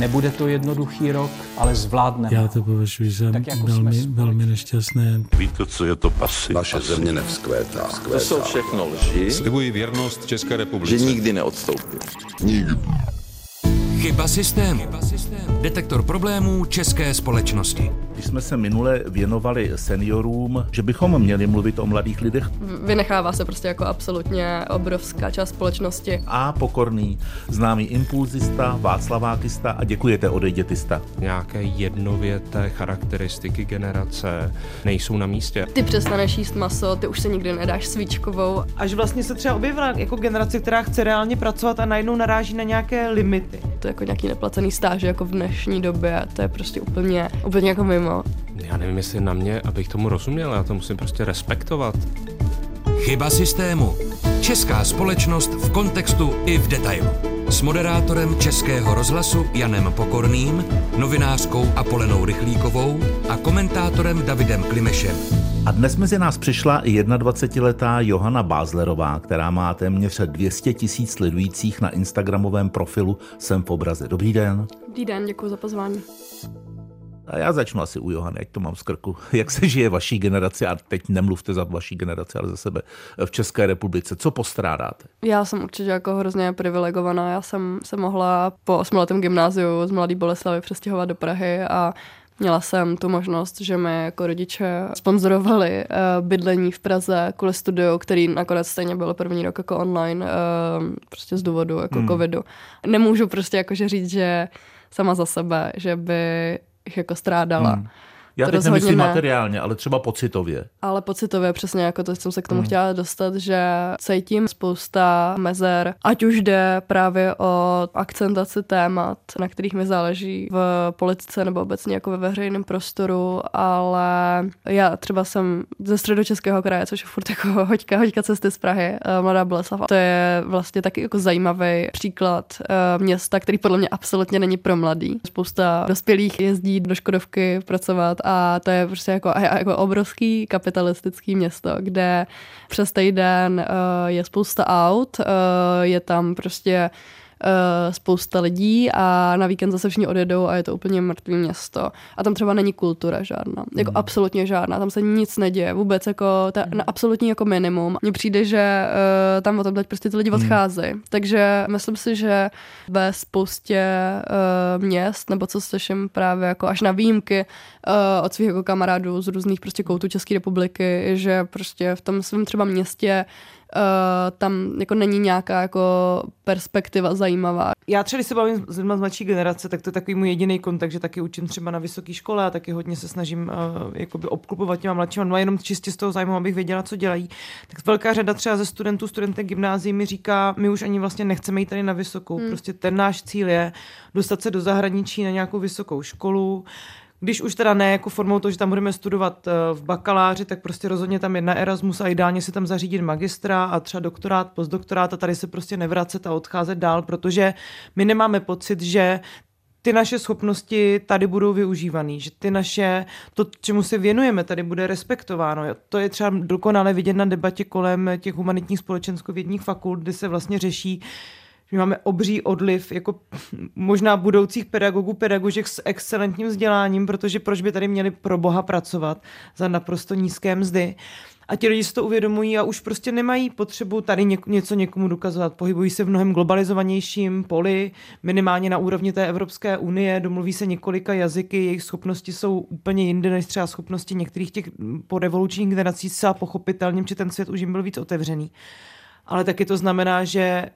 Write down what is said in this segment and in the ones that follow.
Nebude to jednoduchý rok, ale zvládneme. Já to považuji za jako velmi, velmi nešťastné. Víte, co je to pasy? Naše země nevzkvétá. To jsou všechno lži. Slibuji věrnost České republice. Že nikdy neodstoupím. Nikdy. Chyba systému. Detektor problémů české společnosti. Když jsme se minule věnovali seniorům, že bychom měli mluvit o mladých lidech. Vynechává se prostě jako absolutně obrovská část společnosti. A pokorný, známý impulzista, václavákista a děkujete odejdětista. Nějaké jednověté charakteristiky generace nejsou na místě. Ty přestaneš jíst maso, ty už se nikdy nedáš svíčkovou. Až vlastně se třeba objevila jako generace, která chce reálně pracovat a najednou naráží na nějaké limity. To je jako nějaký neplacený stáž jako v dnešní době, to je prostě úplně, úplně jako mimo. Já nevím, jestli na mě, abych tomu rozuměl, já to musím prostě respektovat. Chyba systému. Česká společnost v kontextu i v detailu. S moderátorem Českého rozhlasu Janem Pokorným, novinářkou Apolenou Rychlíkovou a komentátorem Davidem Klimešem. A dnes mezi nás přišla i 21-letá Johana Bázlerová, která má téměř 200 tisíc sledujících na Instagramovém profilu Jsem v obraze. Dobrý den. Dobrý den, děkuji za pozvání. A já začnu asi u Johany, ať to mám z krku. Jak se žije vaší generaci, a teď nemluvte za vaší generaci, ale za sebe v České republice. Co postrádáte? Já jsem určitě jako hrozně privilegovaná. Já jsem se mohla po osmiletém gymnáziu z Mladé Boleslavy přestěhovat do Prahy a Měla jsem tu možnost, že mi jako rodiče sponzorovali uh, bydlení v Praze kvůli studiu, který nakonec stejně byl první rok jako online, uh, prostě z důvodu jako hmm. covidu. Nemůžu prostě jakože říct, že sama za sebe, že by jako strádala. Hmm. Já to teď nemyslím ne. materiálně, ale třeba pocitově. Ale pocitově přesně, jako to jsem se k tomu hmm. chtěla dostat, že cítím spousta mezer, ať už jde právě o akcentaci témat, na kterých mi záleží v politice nebo obecně jako ve veřejném prostoru, ale já třeba jsem ze středočeského kraje, což je furt jako hoďka, hoďka cesty z Prahy, eh, Mladá Boleslava. To je vlastně taky jako zajímavý příklad eh, města, který podle mě absolutně není pro mladý. Spousta dospělých jezdí do Škodovky pracovat a to je prostě jako, jako obrovský kapitalistický město, kde přes týden uh, je spousta aut, uh, je tam prostě spousta lidí a na víkend zase všichni odjedou a je to úplně mrtvý město. A tam třeba není kultura žádná, jako mm. absolutně žádná, tam se nic neděje, vůbec jako ta, mm. na absolutní jako minimum. Mně přijde, že uh, tam o tom prostě ty lidi mhm. odcházejí. Mm. Takže myslím si, že ve spoustě uh, měst, nebo co slyším právě jako až na výjimky uh, od svých jako kamarádů z různých prostě koutů České republiky, že prostě v tom svém třeba městě uh, tam jako není nějaká jako perspektiva zajímavá. Já třeba, když se bavím s lidmi z mladší generace, tak to je takový můj jediný kontakt, že taky učím třeba na vysoké škole a taky hodně se snažím uh, jakoby obklubovat těma mladšíma, no jenom čistě z toho zájmu, abych věděla, co dělají. Tak velká řada třeba ze studentů, studentek gymnázií mi říká, my už ani vlastně nechceme jít tady na vysokou. Hmm. Prostě ten náš cíl je dostat se do zahraničí na nějakou vysokou školu, když už teda ne jako formou to, že tam budeme studovat eh, v bakaláři, tak prostě rozhodně tam jedna Erasmus a ideálně si tam zařídit magistra a třeba doktorát, postdoktorát a tady se prostě nevracet a odcházet dál, protože my nemáme pocit, že ty naše schopnosti tady budou využívané, že ty naše, to, čemu se věnujeme, tady bude respektováno. To je třeba dokonale vidět na debatě kolem těch humanitních společenskovědních fakult, kdy se vlastně řeší, my máme obří odliv jako možná budoucích pedagogů, pedagožek s excelentním vzděláním, protože proč by tady měli pro boha pracovat za naprosto nízké mzdy. A ti lidi si to uvědomují a už prostě nemají potřebu tady něco někomu dokazovat. Pohybují se v mnohem globalizovanějším poli, minimálně na úrovni té Evropské unie, domluví se několika jazyky, jejich schopnosti jsou úplně jinde než třeba schopnosti některých těch porevolučních generací, zcela pochopitelně, že ten svět už jim byl víc otevřený. Ale taky to znamená, že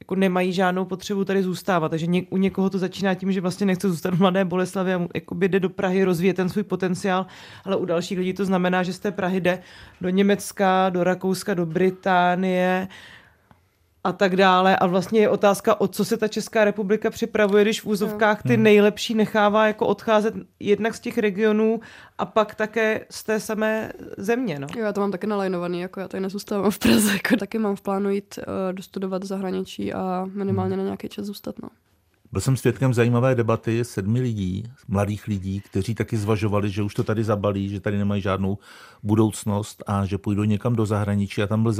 jako nemají žádnou potřebu tady zůstávat. Takže ně, u někoho to začíná tím, že vlastně nechce zůstat v Mladé Boleslavě a jakoby jde do Prahy rozvíjet ten svůj potenciál, ale u dalších lidí to znamená, že z té Prahy jde do Německa, do Rakouska, do Británie, a tak dále. A vlastně je otázka, o co se ta Česká republika připravuje, když v úzovkách ty hmm. nejlepší nechává jako odcházet jednak z těch regionů a pak také z té samé země. No. Jo, já to mám taky nalajnovaný, jako já tady nezůstávám v Praze, jako taky mám v plánu jít uh, dostudovat v zahraničí a minimálně hmm. na nějaký čas zůstat. No. Byl jsem svědkem zajímavé debaty sedmi lidí, mladých lidí, kteří taky zvažovali, že už to tady zabalí, že tady nemají žádnou budoucnost a že půjdou někam do zahraničí. A tam byl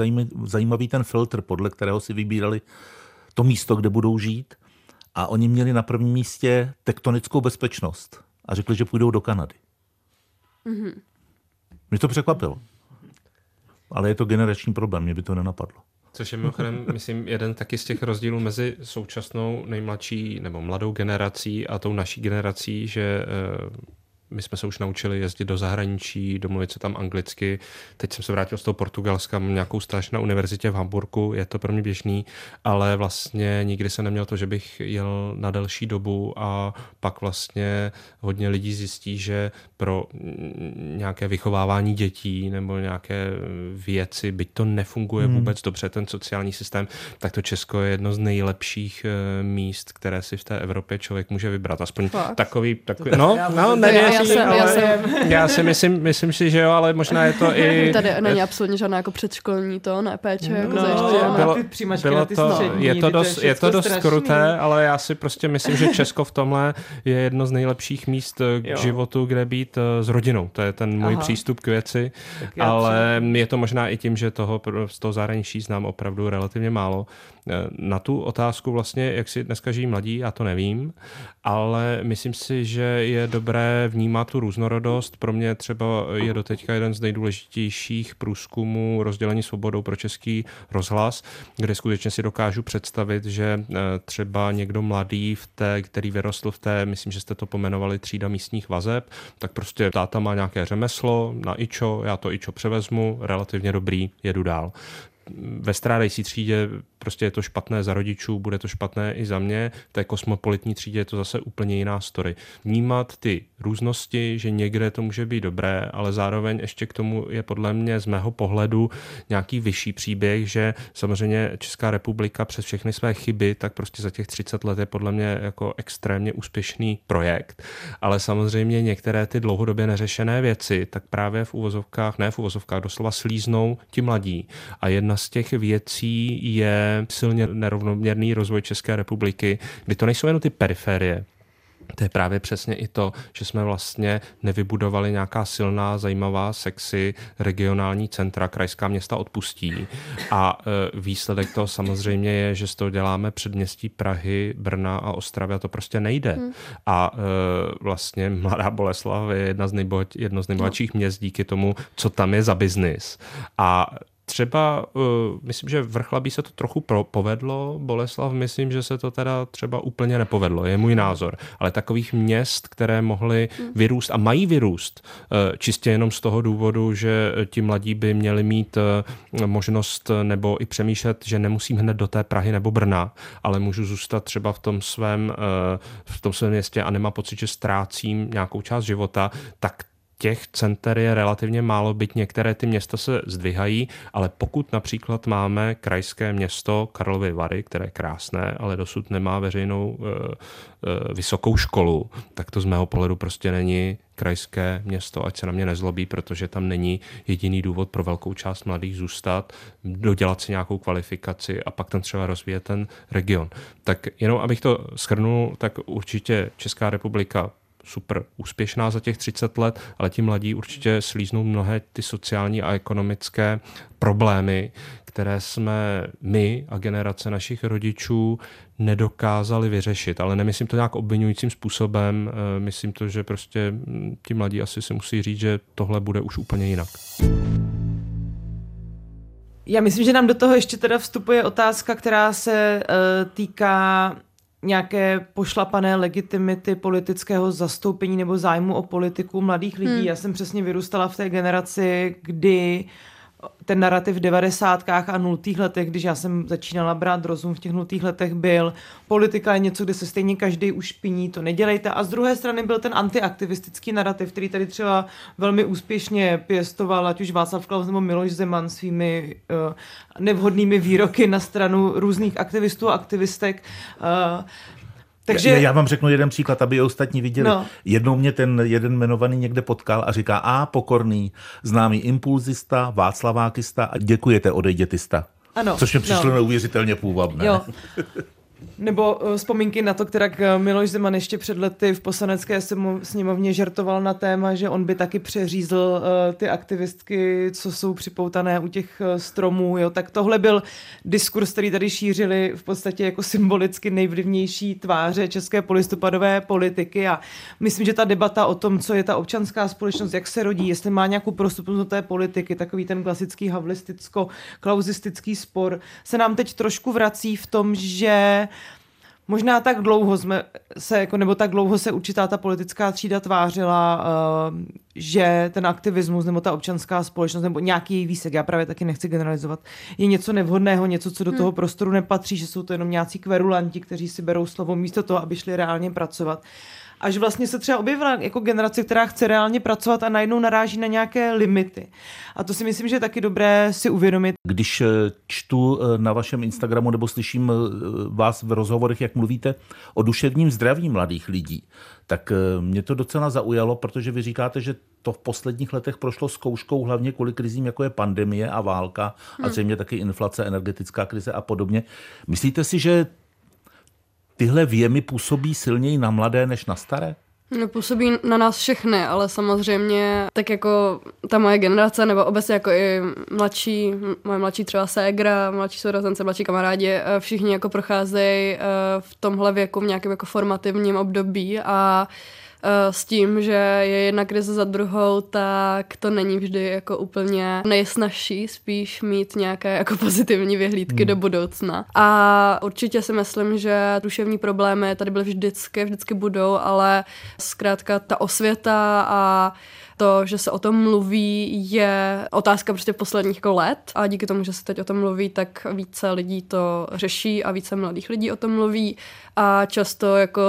zajímavý ten filtr, podle kterého si vybírali to místo, kde budou žít. A oni měli na prvním místě tektonickou bezpečnost a řekli, že půjdou do Kanady. Mm-hmm. Mě to překvapilo. Ale je to generační problém, mě by to nenapadlo. Což je mimochodem, myslím, jeden taky z těch rozdílů mezi současnou nejmladší nebo mladou generací a tou naší generací, že eh, my jsme se už naučili jezdit do zahraničí, domluvit se tam anglicky. Teď jsem se vrátil z toho Portugalska, mám nějakou stáž na univerzitě v Hamburgu, je to pro mě běžný, ale vlastně nikdy jsem neměl to, že bych jel na delší dobu a pak vlastně hodně lidí zjistí, že pro nějaké vychovávání dětí nebo nějaké věci, byť to nefunguje hmm. vůbec dobře, ten sociální systém, tak to Česko je jedno z nejlepších eh, míst, které si v té Evropě člověk může vybrat. Aspoň Fakt? takový, takový no, no, ne, já, jsem, ale já, jsem... já si myslím, myslím si, že jo, ale možná je to i... Tady není absolutně žádná jako předškolní to, ne péče, jako no, zajištěná. Bylo, bylo to, střední, je to dost, je to dost skruté, ale já si prostě myslím, že Česko v tomhle je jedno z nejlepších míst eh, k jo. životu, kde být eh, s rodinou. To je ten můj Aha. přístup k věci, ale je to možná i tím, že toho z toho zahraničí znám opravdu relativně málo. Eh, na tu otázku vlastně, jak si dneska žijí mladí, já to nevím, ale myslím si, že je dobré vnímat tu různorodost. Pro mě třeba je doteďka jeden z nejdůležitějších průzkumů rozdělení svobodou pro český rozhlas, kde skutečně si dokážu představit, že eh, třeba někdo mladý, v té, který vyrostl v té, myslím, že jste to pomenovali, třída místních vazeb, tak prostě táta má nějaké řemeslo na ičo, já to ičo převezmu, relativně dobrý, jedu dál ve strádající třídě prostě je to špatné za rodičů, bude to špatné i za mě. V té kosmopolitní třídě je to zase úplně jiná story. Vnímat ty různosti, že někde to může být dobré, ale zároveň ještě k tomu je podle mě z mého pohledu nějaký vyšší příběh, že samozřejmě Česká republika přes všechny své chyby, tak prostě za těch 30 let je podle mě jako extrémně úspěšný projekt. Ale samozřejmě některé ty dlouhodobě neřešené věci, tak právě v uvozovkách, ne v uvozovkách, doslova slíznou ti mladí. A jedna z těch věcí je silně nerovnoměrný rozvoj České republiky, kdy to nejsou jen ty periferie, to je právě přesně i to, že jsme vlastně nevybudovali nějaká silná, zajímavá, sexy regionální centra, krajská města odpustí. A e, výsledek toho samozřejmě je, že z toho děláme předměstí Prahy, Brna a Ostravy a to prostě nejde. Hmm. A e, vlastně Mladá Boleslav je jedna z nejbohat, jedno z nejbohatších no. měst díky tomu, co tam je za biznis. A třeba, uh, myslím, že Vrchlabí se to trochu pro, povedlo, Boleslav, myslím, že se to teda třeba úplně nepovedlo, je můj názor. Ale takových měst, které mohly hmm. vyrůst a mají vyrůst, uh, čistě jenom z toho důvodu, že ti mladí by měli mít uh, možnost nebo i přemýšlet, že nemusím hned do té Prahy nebo Brna, ale můžu zůstat třeba v tom svém, v tom svém městě a nemá pocit, že ztrácím nějakou část života, tak těch center je relativně málo, byť některé ty města se zdvihají, ale pokud například máme krajské město Karlovy Vary, které je krásné, ale dosud nemá veřejnou e, vysokou školu, tak to z mého pohledu prostě není krajské město, ať se na mě nezlobí, protože tam není jediný důvod pro velkou část mladých zůstat, dodělat si nějakou kvalifikaci a pak tam třeba rozvíjet ten region. Tak jenom abych to schrnul, tak určitě Česká republika super úspěšná za těch 30 let, ale ti mladí určitě slíznou mnohé ty sociální a ekonomické problémy, které jsme my a generace našich rodičů nedokázali vyřešit. Ale nemyslím to nějak obvinujícím způsobem, eh, myslím to, že prostě hm, ti mladí asi si musí říct, že tohle bude už úplně jinak. Já myslím, že nám do toho ještě teda vstupuje otázka, která se uh, týká nějaké pošlapané legitimity politického zastoupení nebo zájmu o politiku mladých lidí. Hmm. Já jsem přesně vyrůstala v té generaci, kdy ten narrativ v 90. a 0. letech, když já jsem začínala brát rozum v těch 0. letech, byl politika je něco, kde se stejně každý ušpiní, to nedělejte. A z druhé strany byl ten antiaktivistický narrativ, který tady třeba velmi úspěšně pěstoval, ať už Václav Klaus nebo Miloš Zeman svými uh, nevhodnými výroky na stranu různých aktivistů a aktivistek. Uh, takže... Já, já vám řeknu jeden příklad, aby ostatní viděli. No. Jednou mě ten jeden jmenovaný někde potkal a říká, a pokorný, známý impulzista, Václavákista a děkujete odejdětista. Ano. Což mi přišlo no. neuvěřitelně půvabné. Jo. Nebo uh, vzpomínky na to, která eh, Miloš Zeman ještě před lety v poslanecké sněmovně žertoval na téma, že on by taky přeřízl uh, ty aktivistky, co jsou připoutané u těch uh, stromů. Jo. Tak tohle byl diskurs, který tady šířili v podstatě jako symbolicky nejvlivnější tváře české polistopadové politiky a myslím, že ta debata o tom, co je ta občanská společnost, jak se rodí, jestli má nějakou prostupnost do té politiky, takový ten klasický havlisticko-klauzistický spor, se nám teď trošku vrací v tom, že Možná tak dlouho jsme se, jako, nebo tak dlouho se určitá ta politická třída tvářila, uh, že ten aktivismus nebo ta občanská společnost nebo nějaký její výsek, já právě taky nechci generalizovat, je něco nevhodného, něco, co do hmm. toho prostoru nepatří, že jsou to jenom nějací kverulanti, kteří si berou slovo místo toho, aby šli reálně pracovat až vlastně se třeba objevila jako generace, která chce reálně pracovat a najednou naráží na nějaké limity. A to si myslím, že je taky dobré si uvědomit. Když eh, čtu eh, na vašem Instagramu nebo slyším eh, vás v rozhovorech, jak mluvíte o duševním zdraví mladých lidí, tak mě to docela zaujalo, protože vy říkáte, že to v posledních letech prošlo zkouškou hlavně kvůli krizím, jako je pandemie a válka a hmm. zřejmě taky inflace, energetická krize a podobně. Myslíte si, že tyhle věmy působí silněji na mladé než na staré? No, působí na nás všechny, ale samozřejmě tak jako ta moje generace, nebo obecně jako i mladší, moje mladší třeba ségra, mladší sourozence, mladší kamarádi, eh, všichni jako procházejí eh, v tomhle věku v nějakém jako formativním období a Eh, s tím, že je jedna krize za druhou, tak to není vždy jako úplně nejsnažší, spíš mít nějaké jako pozitivní vyhlídky hmm. do budoucna. A určitě si myslím, že duševní problémy tady byly vždycky, vždycky budou, ale zkrátka ta osvěta a to, že se o tom mluví, je otázka prostě posledních jako let a díky tomu, že se teď o tom mluví, tak více lidí to řeší a více mladých lidí o tom mluví. A často jako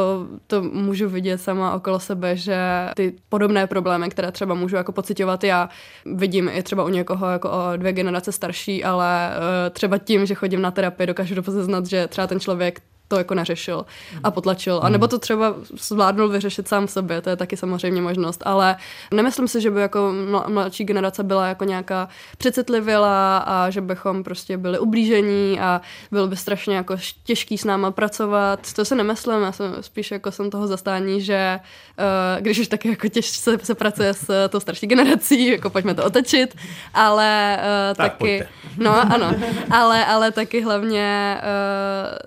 to můžu vidět sama okolo sebe, že ty podobné problémy, které třeba můžu jako pocitovat já, vidím i třeba u někoho jako o dvě generace starší, ale uh, třeba tím, že chodím na terapii, dokážu dopoznat, že třeba ten člověk to jako neřešil a potlačil. A nebo to třeba zvládnul vyřešit sám sobě, to je taky samozřejmě možnost, ale nemyslím si, že by jako mladší generace byla jako nějaká přecitlivěla a že bychom prostě byli ublížení a bylo by strašně jako těžký s náma pracovat. To se nemyslím, já jsem spíš jako jsem toho zastání, že uh, když už taky jako těžce se pracuje s tou starší generací, jako pojďme to otočit, ale uh, tak taky, pojďte. no ano, ale, ale taky hlavně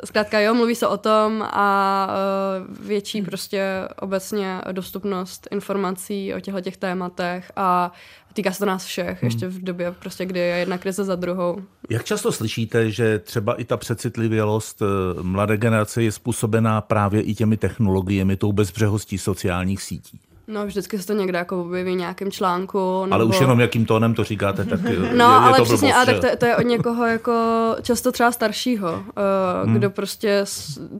zkrátka jo, mluví mluví se o tom a uh, větší hmm. prostě obecně dostupnost informací o těchto těch tématech a týká se to nás všech, hmm. ještě v době prostě, kdy je jedna krize za druhou. Jak často slyšíte, že třeba i ta přecitlivělost eh, mladé generace je způsobená právě i těmi technologiemi, tou bezbřehostí sociálních sítí? No, vždycky se to někde jako objeví nějakým článku. Nebo... Ale už jenom jakým tónem to říkáte, tak No, je, je ale to přesně, a tak to, to, je od někoho jako často třeba staršího, uh, hmm. kdo prostě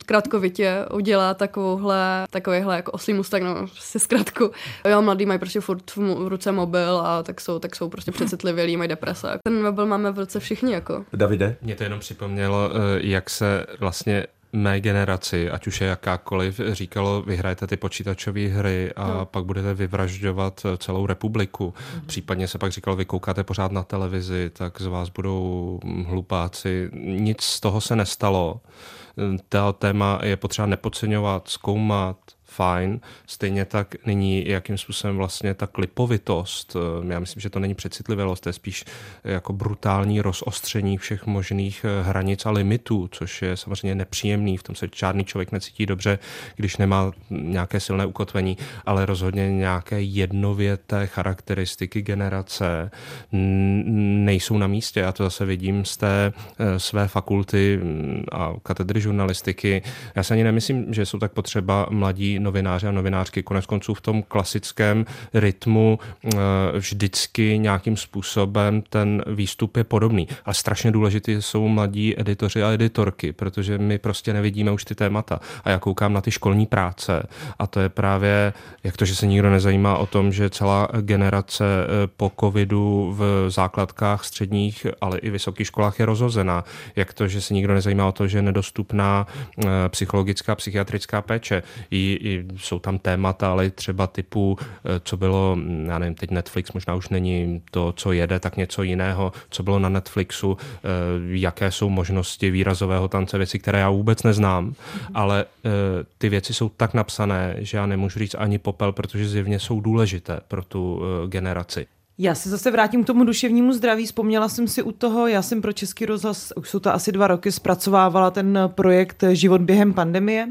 krátkovitě udělá takovouhle, takovýhle jako oslý mustak, no, prostě zkrátku. Jo, mladí mají prostě furt v ruce mobil a tak jsou, tak jsou prostě přecitlivělí, mají deprese. Ten mobil máme v ruce všichni, jako. Davide? Mě to jenom připomnělo, eh, jak se vlastně mé generaci, ať už je jakákoliv, říkalo, vyhrajte ty počítačové hry a no. pak budete vyvražďovat celou republiku. Mm. Případně se pak říkalo, vy koukáte pořád na televizi, tak z vás budou hlupáci. Nic z toho se nestalo. Ta téma je potřeba nepodceňovat, zkoumat, fajn. Stejně tak není, jakým způsobem vlastně ta klipovitost, eh, já myslím, že to není přecitlivělost, to je spíš jako brutální rozostření všech možných eh, hranic a limitů, což je samozřejmě nepříjemný, v tom se žádný člověk necítí dobře, když nemá nějaké silné ukotvení, ale rozhodně nějaké jednověté charakteristiky generace nejsou na místě. Já to zase vidím z té eh, své fakulty mm, a katedry žurnalistiky. Já se ani nemyslím, že jsou tak potřeba mladí novináři a novinářky. Konec konců v tom klasickém rytmu eh, vždycky nějakým způsobem ten výstup je podobný. A strašně důležitý jsou mladí editoři a editorky, protože my prostě nevidíme už ty témata. A já koukám na ty školní práce a to je právě, jak to, že se nikdo nezajímá o tom, že celá generace eh, po covidu v základkách, středních, ale i vysokých školách je rozhozená. Jak to, že se nikdo nezajímá o to, že je nedostupná eh, psychologická, psychiatrická péče jsou tam témata, ale třeba typu, co bylo, já nevím, teď Netflix možná už není to, co jede, tak něco jiného, co bylo na Netflixu, jaké jsou možnosti výrazového tance, věci, které já vůbec neznám, ale ty věci jsou tak napsané, že já nemůžu říct ani popel, protože zjevně jsou důležité pro tu generaci. Já se zase vrátím k tomu duševnímu zdraví. Vzpomněla jsem si u toho, já jsem pro Český rozhlas, už jsou to asi dva roky, zpracovávala ten projekt Život během pandemie,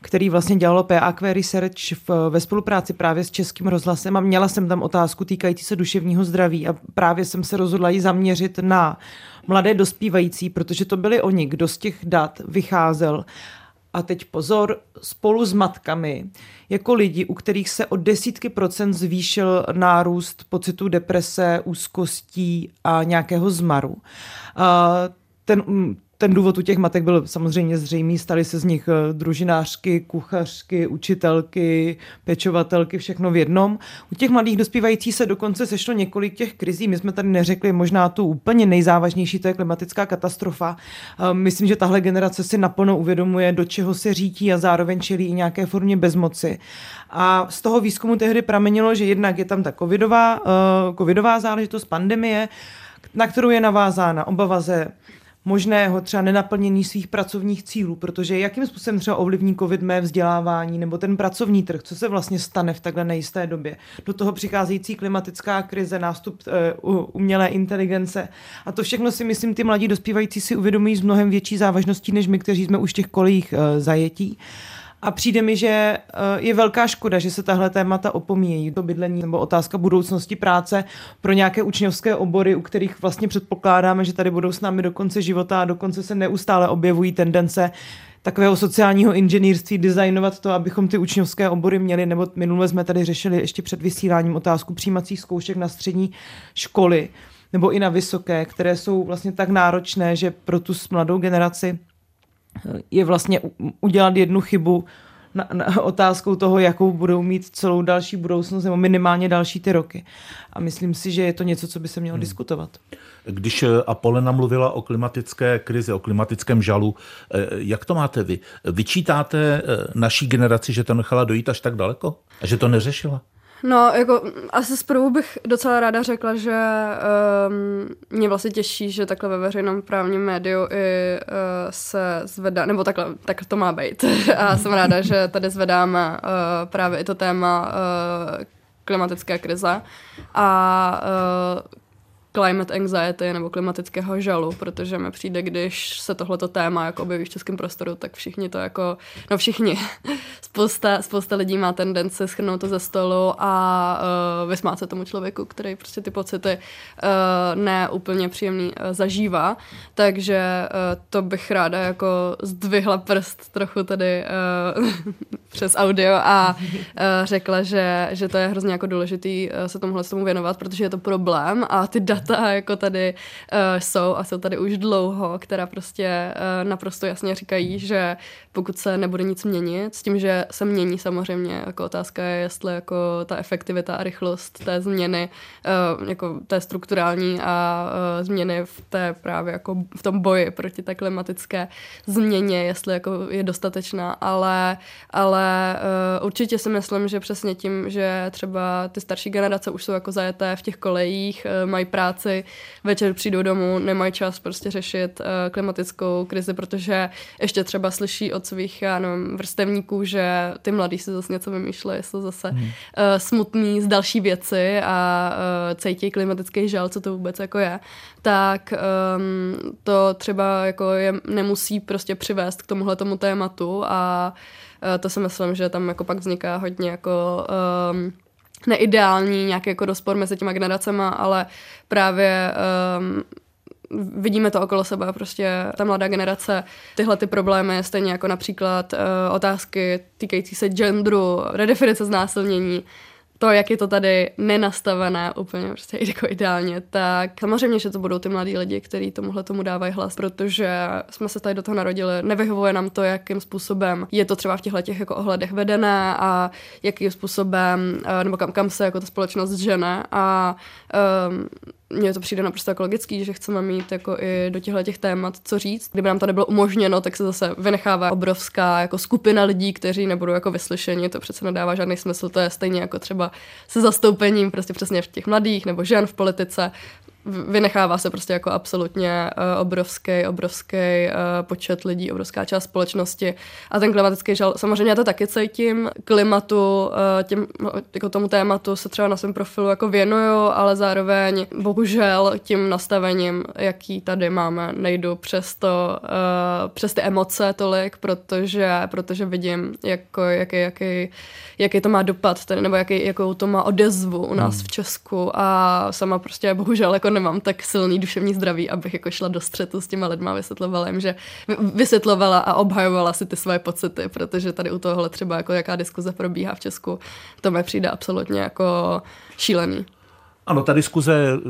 který vlastně dělalo PAQ Research v, ve spolupráci právě s Českým rozhlasem a měla jsem tam otázku týkající se duševního zdraví a právě jsem se rozhodla ji zaměřit na mladé dospívající, protože to byli oni, kdo z těch dat vycházel a teď pozor, spolu s matkami, jako lidi, u kterých se o desítky procent zvýšil nárůst pocitu deprese, úzkostí a nějakého zmaru. Ten, ten důvod u těch matek byl samozřejmě zřejmý, staly se z nich eh, družinářky, kuchařky, učitelky, pečovatelky, všechno v jednom. U těch mladých dospívajících se dokonce sešlo několik těch krizí. My jsme tady neřekli možná tu úplně nejzávažnější, to je klimatická katastrofa. Eh, myslím, že tahle generace si naplno uvědomuje, do čeho se řítí a zároveň čelí i nějaké formě bezmoci. A z toho výzkumu tehdy pramenilo, že jednak je tam ta covidová, uh, covidová záležitost pandemie, na kterou je navázána obava ze možného třeba nenaplnění svých pracovních cílů, protože jakým způsobem třeba ovlivní COVID mé vzdělávání nebo ten pracovní trh, co se vlastně stane v takhle nejisté době. Do toho přicházející klimatická krize, nástup uh, umělé inteligence a to všechno si myslím, ty mladí dospívající si uvědomují s mnohem větší závažností, než my, kteří jsme už těch kolejích uh, zajetí. A přijde mi, že eh, je velká škoda, že se tahle témata opomíjejí. To bydlení nebo otázka budoucnosti práce pro nějaké učňovské obory, u kterých vlastně předpokládáme, že tady budou s námi do konce života a dokonce se neustále objevují tendence takového sociálního inženýrství designovat to, abychom ty učňovské obory měli, nebo minule jsme tady řešili ještě před vysíláním otázku přijímacích zkoušek na střední školy nebo i na vysoké, které jsou vlastně tak náročné, že pro tu mladou generaci je vlastně udělat jednu chybu na, na otázkou toho, jakou budou mít celou další budoucnost nebo minimálně další ty roky. A myslím si, že je to něco, co by se mělo hmm. diskutovat. Když eh, Apolena mluvila o klimatické krizi, o klimatickém žalu, eh, jak to máte vy? Vyčítáte eh, naší generaci, že to nechala dojít až tak daleko? A že to neřešila? No, jako asi zprvu bych docela ráda řekla, že um, mě vlastně těší, že takhle ve veřejném právním médiu i uh, se zvedá, nebo takhle, tak to má být. A jsem ráda, že tady zvedáme uh, právě i to téma uh, klimatické krize a uh, climate anxiety nebo klimatického žalu, protože mi přijde, když se tohleto téma jako objeví v českém prostoru, tak všichni to jako, no všichni, spousta, spousta lidí má tendenci schrnout to ze stolu a uh, vysmát se tomu člověku, který prostě ty pocity uh, neúplně příjemný uh, zažívá, takže uh, to bych ráda jako zdvihla prst trochu tady uh, přes audio a uh, řekla, že, že to je hrozně jako důležitý uh, se tomuhle tomu věnovat, protože je to problém a ty data data jako tady uh, jsou a jsou tady už dlouho, která prostě uh, naprosto jasně říkají, že pokud se nebude nic měnit, s tím, že se mění samozřejmě, jako otázka je, jestli jako ta efektivita a rychlost té změny, uh, jako té strukturální a uh, změny v té právě jako v tom boji proti té klimatické změně, jestli jako je dostatečná, ale, ale uh, určitě si myslím, že přesně tím, že třeba ty starší generace už jsou jako zajeté v těch kolejích, uh, mají práci práci, večer přijdou domů, nemají čas prostě řešit uh, klimatickou krizi, protože ještě třeba slyší od svých já nevím, vrstevníků, že ty mladí si zase něco vymýšlejí, jsou zase hmm. uh, smutný z další věci a uh, cítí klimatický žal, co to vůbec jako je, tak um, to třeba jako je, nemusí prostě přivést k tomuhle tomu tématu a uh, to si myslím, že tam jako pak vzniká hodně jako um, neideální nějaký jako rozpor mezi těma generacema, ale právě um, vidíme to okolo sebe, prostě ta mladá generace, tyhle ty problémy, stejně jako například uh, otázky týkající se genderu, redefinice znásilnění, to, jak je to tady nenastavené úplně prostě jako ideálně, tak samozřejmě, že to budou ty mladí lidi, kteří tomuhle tomu dávají hlas, protože jsme se tady do toho narodili, nevyhovuje nám to, jakým způsobem je to třeba v těchto těch jako ohledech vedené a jakým způsobem, eh, nebo kam, kam se jako ta společnost žene. A um, mně to přijde naprosto jako logický, že chceme mít jako i do těchto těch témat co říct. Kdyby nám to nebylo umožněno, tak se zase vynechává obrovská jako skupina lidí, kteří nebudou jako vyslyšeni. To přece nedává žádný smysl. To je stejně jako třeba se zastoupením prostě přesně v těch mladých nebo žen v politice vynechává se prostě jako absolutně uh, obrovský, obrovský uh, počet lidí, obrovská část společnosti a ten klimatický žal, samozřejmě já to taky cítím, klimatu, uh, těm, jako tomu tématu se třeba na svém profilu jako věnuju, ale zároveň bohužel tím nastavením, jaký tady máme, nejdu přes to, přes ty emoce tolik, protože, protože vidím, jako, jaký, jaký, jaký to má dopad, tedy, nebo jaký, jakou to má odezvu u nás hmm. v Česku a sama prostě bohužel jako nemám tak silný duševní zdraví, abych jako šla do střetu s těma lidma, vysvětlovala jim, že vysvětlovala a obhajovala si ty své pocity, protože tady u tohohle třeba jako jaká diskuze probíhá v Česku, to mi přijde absolutně jako šílený. Ano, ta diskuze eh,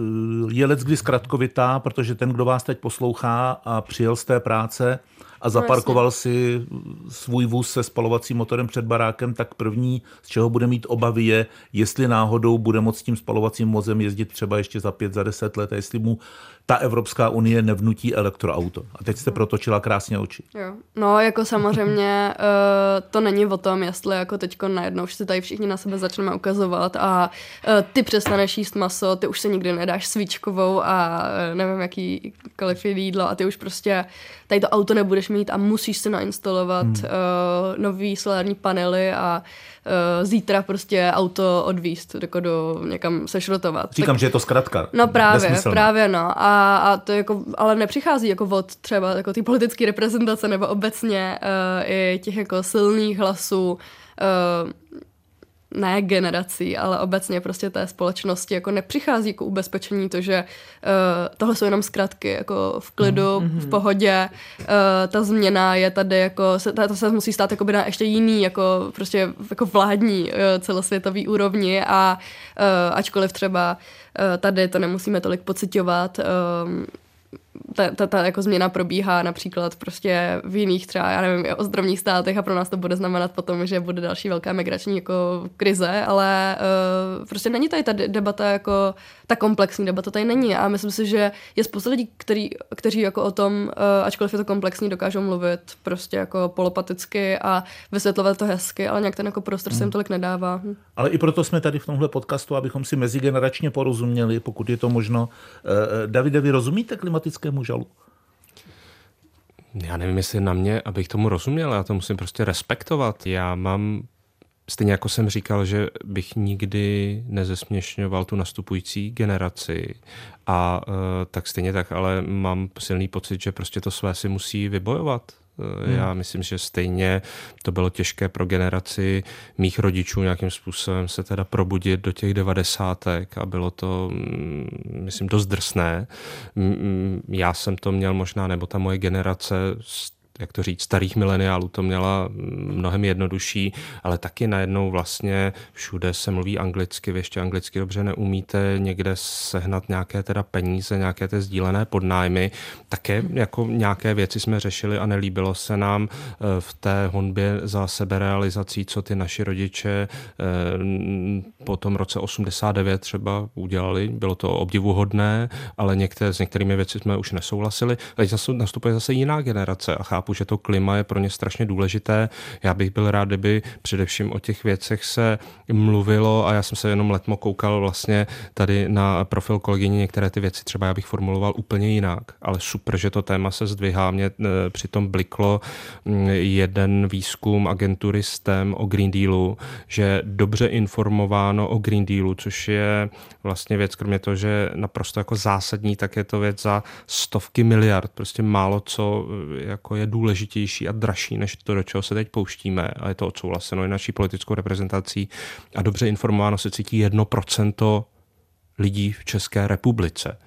je leckdy zkratkovitá, protože ten, kdo vás teď poslouchá a přijel z té práce, a zaparkoval no, si svůj vůz se spalovacím motorem před barákem, tak první, z čeho bude mít obavy, je, jestli náhodou bude moct tím spalovacím vozem jezdit třeba ještě za pět, za deset let, a jestli mu ta Evropská unie nevnutí elektroauto. A teď jste protočila krásně oči. Jo. No, jako samozřejmě uh, to není o tom, jestli jako teďko najednou už si tady všichni na sebe začneme ukazovat a uh, ty přestaneš jíst maso, ty už se nikdy nedáš svíčkovou a uh, nevím, jakýkoliv jídlo a ty už prostě tady to auto nebudeš mít a musíš si nainstalovat hmm. nový solární panely a uh, zítra prostě auto odvíst jako do někam sešrotovat. Říkám, tak, že je to zkratka. No právě, právě no. A, a to jako, ale nepřichází jako od třeba jako ty politické reprezentace nebo obecně uh, i těch jako silných hlasů uh, ne generací, ale obecně prostě té společnosti jako nepřichází jako ubezpečení to, že uh, tohle jsou jenom zkratky, jako v klidu, mm-hmm. v pohodě, uh, ta změna je tady jako, se, to se musí stát jako by na ještě jiný, jako prostě jako vládní uh, celosvětový úrovni a uh, ačkoliv třeba uh, tady to nemusíme tolik pocitovat, uh, ta, ta, ta jako změna probíhá například prostě v jiných třeba, já nevím, ozdravních státech a pro nás to bude znamenat potom, že bude další velká migrační jako krize, ale uh, prostě není tady ta debata jako ta komplexní debata tady není a myslím si, že je spousta lidí, který, kteří jako o tom, uh, ačkoliv je to komplexní, dokážou mluvit prostě jako polopaticky a vysvětlovat to hezky, ale nějak ten jako prostor hmm. se jim tolik nedává. Hm. Ale i proto jsme tady v tomhle podcastu, abychom si mezigeneračně porozuměli, pokud je to možno. Uh, Davide, vy rozumíte klimatickému žalu? Já nevím, jestli na mě, abych tomu rozuměl, já to musím prostě respektovat. Já mám Stejně jako jsem říkal, že bych nikdy nezesměšňoval tu nastupující generaci a uh, tak stejně tak, ale mám silný pocit, že prostě to své si musí vybojovat. Hmm. Já myslím, že stejně to bylo těžké pro generaci mých rodičů nějakým způsobem se teda probudit do těch devadesátek a bylo to, mm, myslím, dost drsné. Já jsem to měl možná, nebo ta moje generace jak to říct, starých mileniálů to měla mnohem jednodušší, ale taky najednou vlastně všude se mluví anglicky, vy ještě anglicky dobře neumíte někde sehnat nějaké teda peníze, nějaké ty sdílené podnájmy. Také jako nějaké věci jsme řešili a nelíbilo se nám eh, v té honbě za seberealizací, co ty naši rodiče eh, po tom roce 89 třeba udělali. Bylo to obdivuhodné, ale některé, s některými věci jsme už nesouhlasili. Teď nastupuje zase jiná generace a chápu, chápu, že to klima je pro ně strašně důležité. Já bych byl rád, kdyby především o těch věcech se mluvilo a já jsem se jenom letmo koukal vlastně tady na profil kolegyně, některé ty věci třeba já bych formuloval úplně jinak, ale super, že to téma se zdvihá. Mě e, přitom bliklo mm, jeden výzkum agentury STEM o Green Dealu, že dobře informováno o Green Dealu, což je vlastně věc, kromě toho, že naprosto jako zásadní, tak je to věc za stovky miliard, prostě málo co e, jako je důležitější a dražší než to, do čeho se teď pouštíme a je to odsouhlaseno i naší politickou reprezentací a dobře informováno se cítí jedno procento lidí v České republice.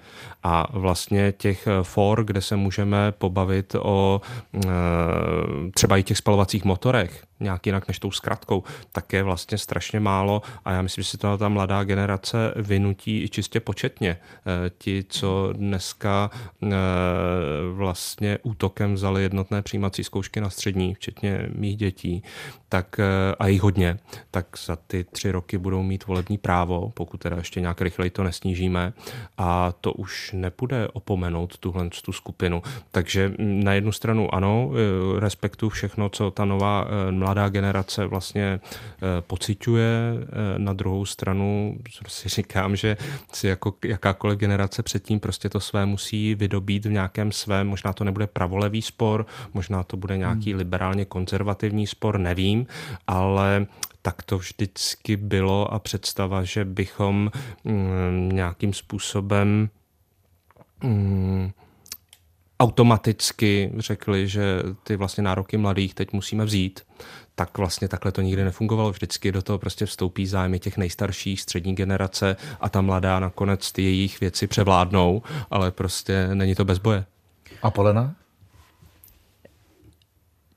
A vlastně těch for, kde se můžeme pobavit o e, třeba i těch spalovacích motorech, nějak jinak než tou zkratkou, tak je vlastně strašně málo a já myslím, že si to ta mladá generace vynutí i čistě početně. E, ti, co dneska vlastně útokem vzali jednotné přijímací zkoušky na střední, včetně mých dětí, tak a jich hodně, tak za ty tři roky budou mít volební právo, pokud teda ještě nějak rychleji to to nesnížíme a to už nepůjde opomenout tuhle tu skupinu. Takže na jednu stranu ano, respektu všechno, co ta nová mladá generace vlastně pociťuje, na druhou stranu si říkám, že si jako jakákoliv generace předtím prostě to své musí vydobít v nějakém svém, možná to nebude pravolevý spor, možná to bude nějaký hmm. liberálně konzervativní spor, nevím, ale tak to vždycky bylo a představa, že bychom mm, nějakým způsobem mm, automaticky řekli, že ty vlastně nároky mladých teď musíme vzít, tak vlastně takhle to nikdy nefungovalo. Vždycky do toho prostě vstoupí zájmy těch nejstarších, střední generace a ta mladá nakonec ty jejich věci převládnou, ale prostě není to bez boje. A Polena?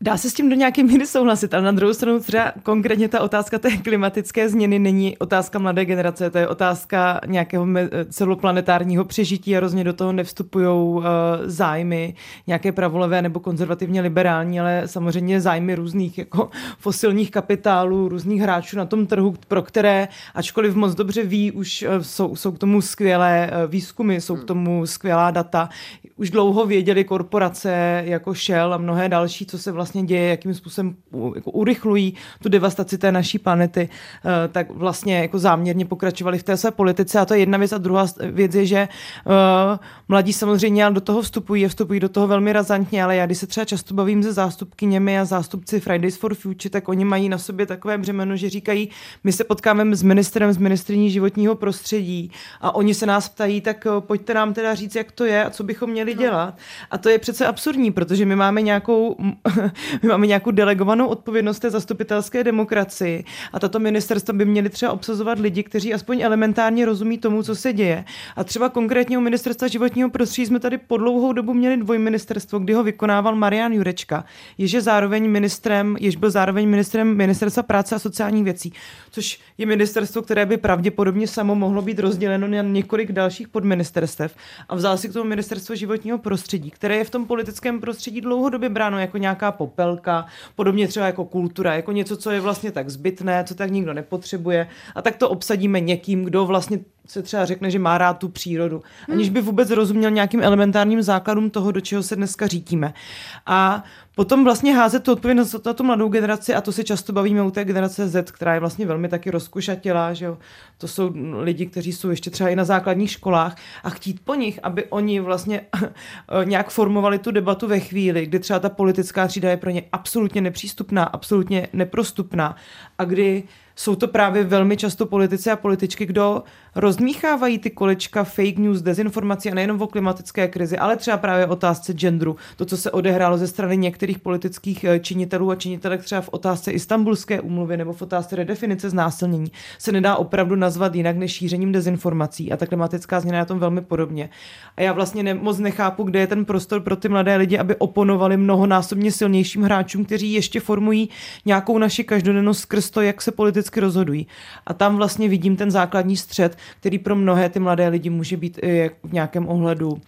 Dá se s tím do nějaké míry souhlasit, ale na druhou stranu třeba konkrétně ta otázka té klimatické změny není otázka mladé generace, to je otázka nějakého celoplanetárního přežití a rozně do toho nevstupují uh, zájmy nějaké pravolevé nebo konzervativně liberální, ale samozřejmě zájmy různých jako fosilních kapitálů, různých hráčů na tom trhu, pro které, ačkoliv moc dobře ví, už uh, jsou, jsou k tomu skvělé uh, výzkumy, jsou k tomu skvělá data, už dlouho věděli korporace jako Shell a mnohé další, co se vlastně vlastně děje, jakým způsobem jako urychlují tu devastaci té naší planety, eh, tak vlastně jako záměrně pokračovali v té své politice. A to je jedna věc. A druhá věc je, že eh, mladí samozřejmě do toho vstupují a vstupují do toho velmi razantně, ale já když se třeba často bavím se zástupkyněmi a zástupci Fridays for Future, tak oni mají na sobě takové břemeno, že říkají, my se potkáme s ministrem, s ministriní životního prostředí a oni se nás ptají, tak eh, pojďte nám teda říct, jak to je a co bychom měli no. dělat. A to je přece absurdní, protože my máme nějakou my máme nějakou delegovanou odpovědnost té zastupitelské demokracii a tato ministerstva by měly třeba obsazovat lidi, kteří aspoň elementárně rozumí tomu, co se děje. A třeba konkrétně u ministerstva životního prostředí jsme tady po dlouhou dobu měli dvojministerstvo, kdy ho vykonával Marian Jurečka, jež je zároveň ministrem, jež byl zároveň ministrem ministerstva práce a sociálních věcí, což je ministerstvo, které by pravděpodobně samo mohlo být rozděleno na několik dalších podministerstev a vzal si k tomu ministerstvo životního prostředí, které je v tom politickém prostředí dlouhodobě bráno jako nějaká popel kapelka, podobně třeba jako kultura, jako něco, co je vlastně tak zbytné, co tak nikdo nepotřebuje. A tak to obsadíme někým, kdo vlastně se třeba řekne, že má rád tu přírodu, aniž by vůbec rozuměl nějakým elementárním základům toho, do čeho se dneska řítíme. A potom vlastně házet tu odpovědnost na tu mladou generaci, a to si často bavíme u té generace Z, která je vlastně velmi taky rozkušatělá, že jo. To jsou lidi, kteří jsou ještě třeba i na základních školách a chtít po nich, aby oni vlastně nějak formovali tu debatu ve chvíli, kdy třeba ta politická třída je pro ně absolutně nepřístupná, absolutně neprostupná a kdy jsou to právě velmi často politici a političky, kdo rozmíchávají ty kolečka fake news, dezinformací a nejenom o klimatické krizi, ale třeba právě otázce genderu, to, co se odehrálo ze strany některých politických eh, činitelů a činitelek třeba v otázce istambulské úmluvy nebo v otázce redefinice znásilnění, se nedá opravdu nazvat jinak než šířením dezinformací a ta klimatická změna je na tom velmi podobně. A já vlastně ne, moc nechápu, kde je ten prostor pro ty mladé lidi, aby oponovali mnohonásobně silnějším hráčům, kteří ještě formují nějakou naši každodennost skrz to, jak se politicky rozhodují. A tam vlastně vidím ten základní střed, který pro mnohé ty mladé lidi může být i v nějakém ohledu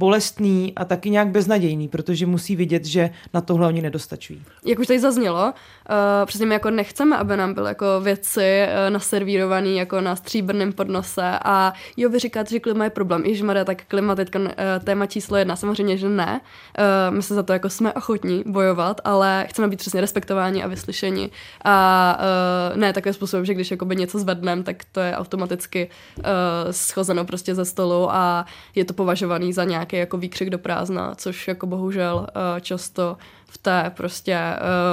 bolestný a taky nějak beznadějný, protože musí vidět, že na tohle oni nedostačují. Jak už tady zaznělo, uh, přesně my jako nechceme, aby nám byly jako věci uh, naservírované jako na stříbrném podnose a jo, vy říkáte, že klima je problém. Ježišmarja, tak klima teďka uh, téma číslo jedna, samozřejmě, že ne. Uh, my se za to jako jsme ochotní bojovat, ale chceme být přesně respektováni a vyslyšeni. A uh, ne takovým způsobem, že když jakoby něco zvedneme, tak to je automaticky uh, schozeno prostě ze stolu a je to považovaný za nějaký jako výkřik do prázdna, což jako bohužel uh, často v té prostě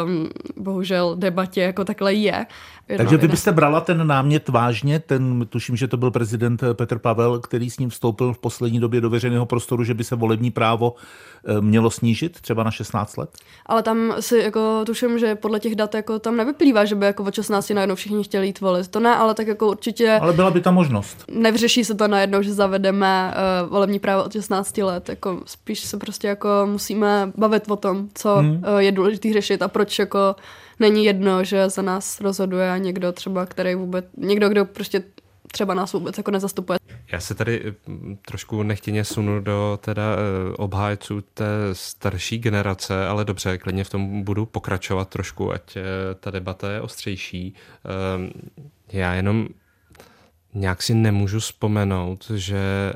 um, bohužel debatě jako takhle je. Takže vy byste brala ten námět vážně, ten, tuším, že to byl prezident Petr Pavel, který s ním vstoupil v poslední době do veřejného prostoru, že by se volební právo eh, mělo snížit třeba na 16 let? Ale tam si jako tuším, že podle těch dat jako tam nevyplývá, že by jako od 16 najednou všichni chtěli jít volit. To ne, ale tak jako určitě... Ale byla by ta možnost. Nevřeší se to najednou, že zavedeme uh, volební právo od 16 let. Jako spíš se prostě jako musíme bavit o tom, co hmm. uh, je důležité řešit a proč jako není jedno, že za nás rozhoduje někdo třeba, který vůbec, někdo, kdo prostě třeba nás vůbec jako nezastupuje. Já se tady mm, trošku nechtěně sunu do teda eh, obhájců té starší generace, ale dobře, klidně v tom budu pokračovat trošku, ať eh, ta debata je ostřejší. Ehm, já jenom nějak si nemůžu vzpomenout, že eh,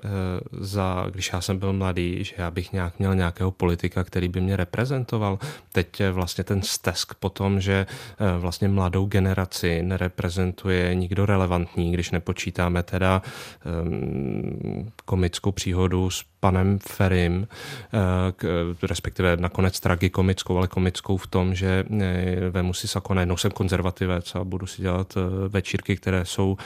za, když já jsem byl mladý, že já bych nějak měl nějakého politika, který by mě reprezentoval. Teď je vlastně ten stesk po tom, že eh, vlastně mladou generaci nereprezentuje nikdo relevantní, když nepočítáme teda um, komickou příhodu s panem Ferim, eh, respektive nakonec tragikomickou, ale komickou v tom, že vemu si sako, najednou jsem konzervativec a budu si dělat večírky, které jsou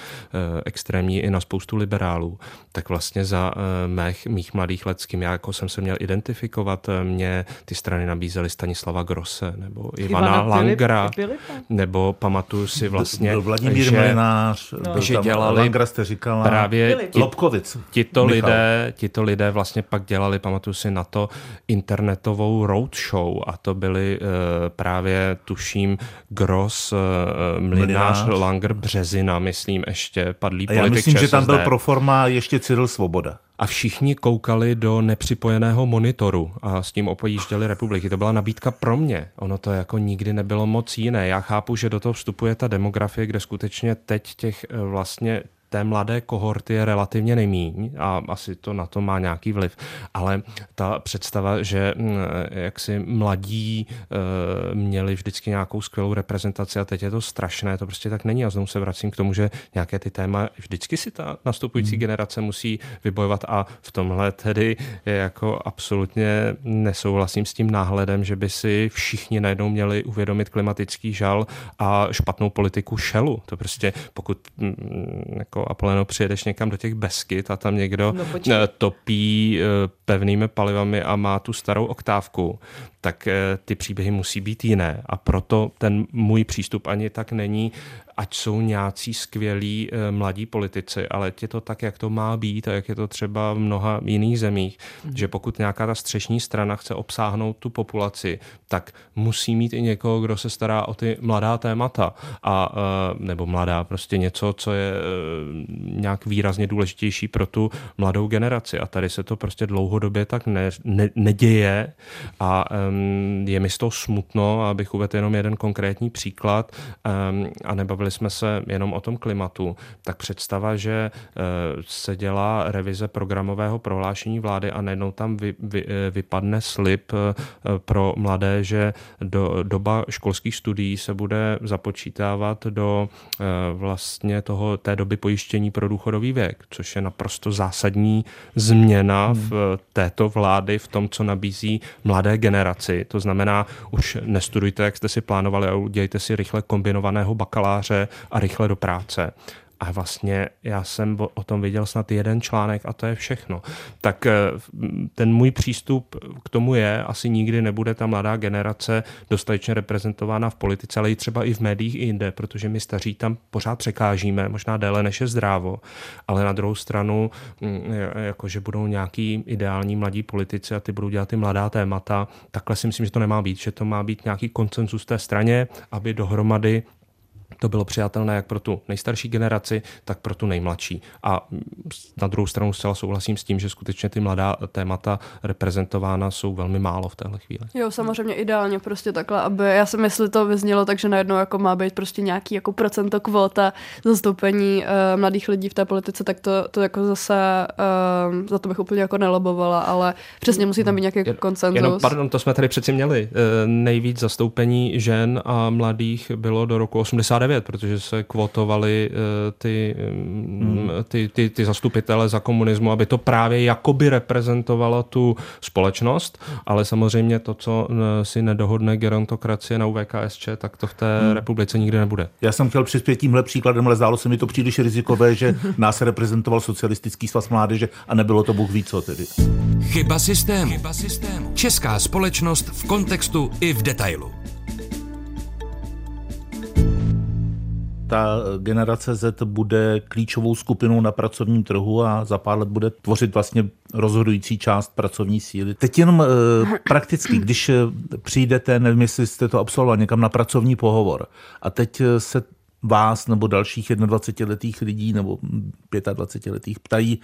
extrémní i na spoustu liberálů, tak vlastně za mých, mých mladých let, s kým já jako jsem se měl identifikovat, mě ty strany nabízely Stanislava Grosse nebo Ivana, Ivana Langra, nebo pamatuju si vlastně, byl Vladimír že, Mlinář, no. byl že dělali Langra jste říkala, právě ti, Lobkovic, tito lidé, tito lidé vlastně pak dělali, pamatuju si na to, internetovou roadshow. A to byly uh, právě, tuším, Gross, uh, Mlinář, Langer, Březina, myslím ještě, padlý politik Já myslím, ČSSD. že tam byl pro forma ještě Cyril Svoboda. A všichni koukali do nepřipojeného monitoru a s tím opojížděli republiky. To byla nabídka pro mě. Ono to jako nikdy nebylo moc jiné. Já chápu, že do toho vstupuje ta demografie, kde skutečně teď těch eh, vlastně té mladé kohorty je relativně nejmíň a asi to na to má nějaký vliv. Ale ta představa, že mm, jak si mladí e, měli vždycky nějakou skvělou reprezentaci a teď je to strašné, to prostě tak není. A znovu se vracím k tomu, že nějaké ty téma vždycky si ta nastupující hmm. generace musí vybojovat a v tomhle tedy je jako absolutně nesouhlasím s tím náhledem, že by si všichni najednou měli uvědomit klimatický žal a špatnou politiku šelu. To prostě pokud mm, jako Apoleno přijedeš někam do těch Beskyt a tam někdo no, eh, topí eh, pevnými palivami a má tu starou oktávku, tak eh, ty příběhy musí být jiné. A proto ten můj přístup ani tak není, ať jsou nějací skvělí eh, mladí politici, ale je to tak, jak to má být a jak je to třeba v mnoha jiných zemích, mm. že pokud nějaká ta střešní strana chce obsáhnout tu populaci, tak musí mít i někoho, kdo se stará o ty mladá témata a eh, nebo mladá, prostě něco, co je nějak výrazně důležitější pro tu mladou generaci. A tady se to prostě dlouhodobě tak ne, ne, neděje a um, je mi z toho smutno, abych uvedl jenom jeden konkrétní příklad um, a nebavili jsme se jenom o tom klimatu, tak představa, že uh, se dělá revize programového prohlášení vlády a najednou tam vy, vy, eh, vypadne slib uh, pro mladé, že do, doba školských studií se bude započítávat do vlastně toho, té doby pojištění pro důchodový věk, což je naprosto zásadní změna hmm. v této vlády v tom, co nabízí mladé generace praxi. To znamená, už nestudujte, jak jste si plánovali, a udějte si rychle kombinovaného bakaláře a rychle do práce. A vlastně já jsem o tom viděl snad jeden článek a to je všechno. Tak eh, ten můj přístup k tomu je, asi nikdy nebude ta mladá generace dostatečně reprezentována v politice, ale i třeba i v médiích i jinde, protože my staří tam pořád překážíme, možná déle než je zdrávo, ale na druhou stranu, mm, jakože budou nějaký ideální mladí politici a ty budou dělat ty mladá témata, takhle si myslím, že to nemá být, že to má být nějaký koncenzus té straně, aby dohromady to bylo přijatelné jak pro tu nejstarší generaci, tak pro tu nejmladší. A na druhou stranu zcela souhlasím s tím, že skutečně ty mladá témata reprezentována jsou velmi málo v téhle chvíli. Jo, samozřejmě ideálně prostě takhle, aby já si myslím, to vyznělo tak, že najednou jako má být prostě nějaký jako procento kvota zastoupení uh, mladých lidí v té politice, tak to, to jako zase uh, za to bych úplně jako nelobovala, ale přesně musí tam být nějaký Jen, koncenzus. Jenom, pardon, to jsme tady přeci měli. Uh, nejvíc zastoupení žen a mladých bylo do roku 89 99, protože se kvotovali eh, ty, hmm. ty, ty, ty zastupitele za komunismu, aby to právě jakoby reprezentovalo tu společnost, ale samozřejmě to, co eh, si nedohodne gerontokracie na UVKSČ, tak to v té hmm. republice nikdy nebude. Já jsem chtěl přispět tímhle příkladem, ale zdálo se mi to příliš rizikové, že nás reprezentoval socialistický svaz mládeže a nebylo to Bůh ví co tedy. Chyba systému. Chyba systému. Česká společnost v kontextu i v detailu. Ta generace Z bude klíčovou skupinou na pracovním trhu a za pár let bude tvořit vlastně rozhodující část pracovní síly. Teď jenom e, prakticky, když eh, přijdete, nevím, jestli jste to absolvoval, někam na pracovní pohovor a teď eh, se vás nebo dalších 21-letých lidí nebo 25-letých ptají,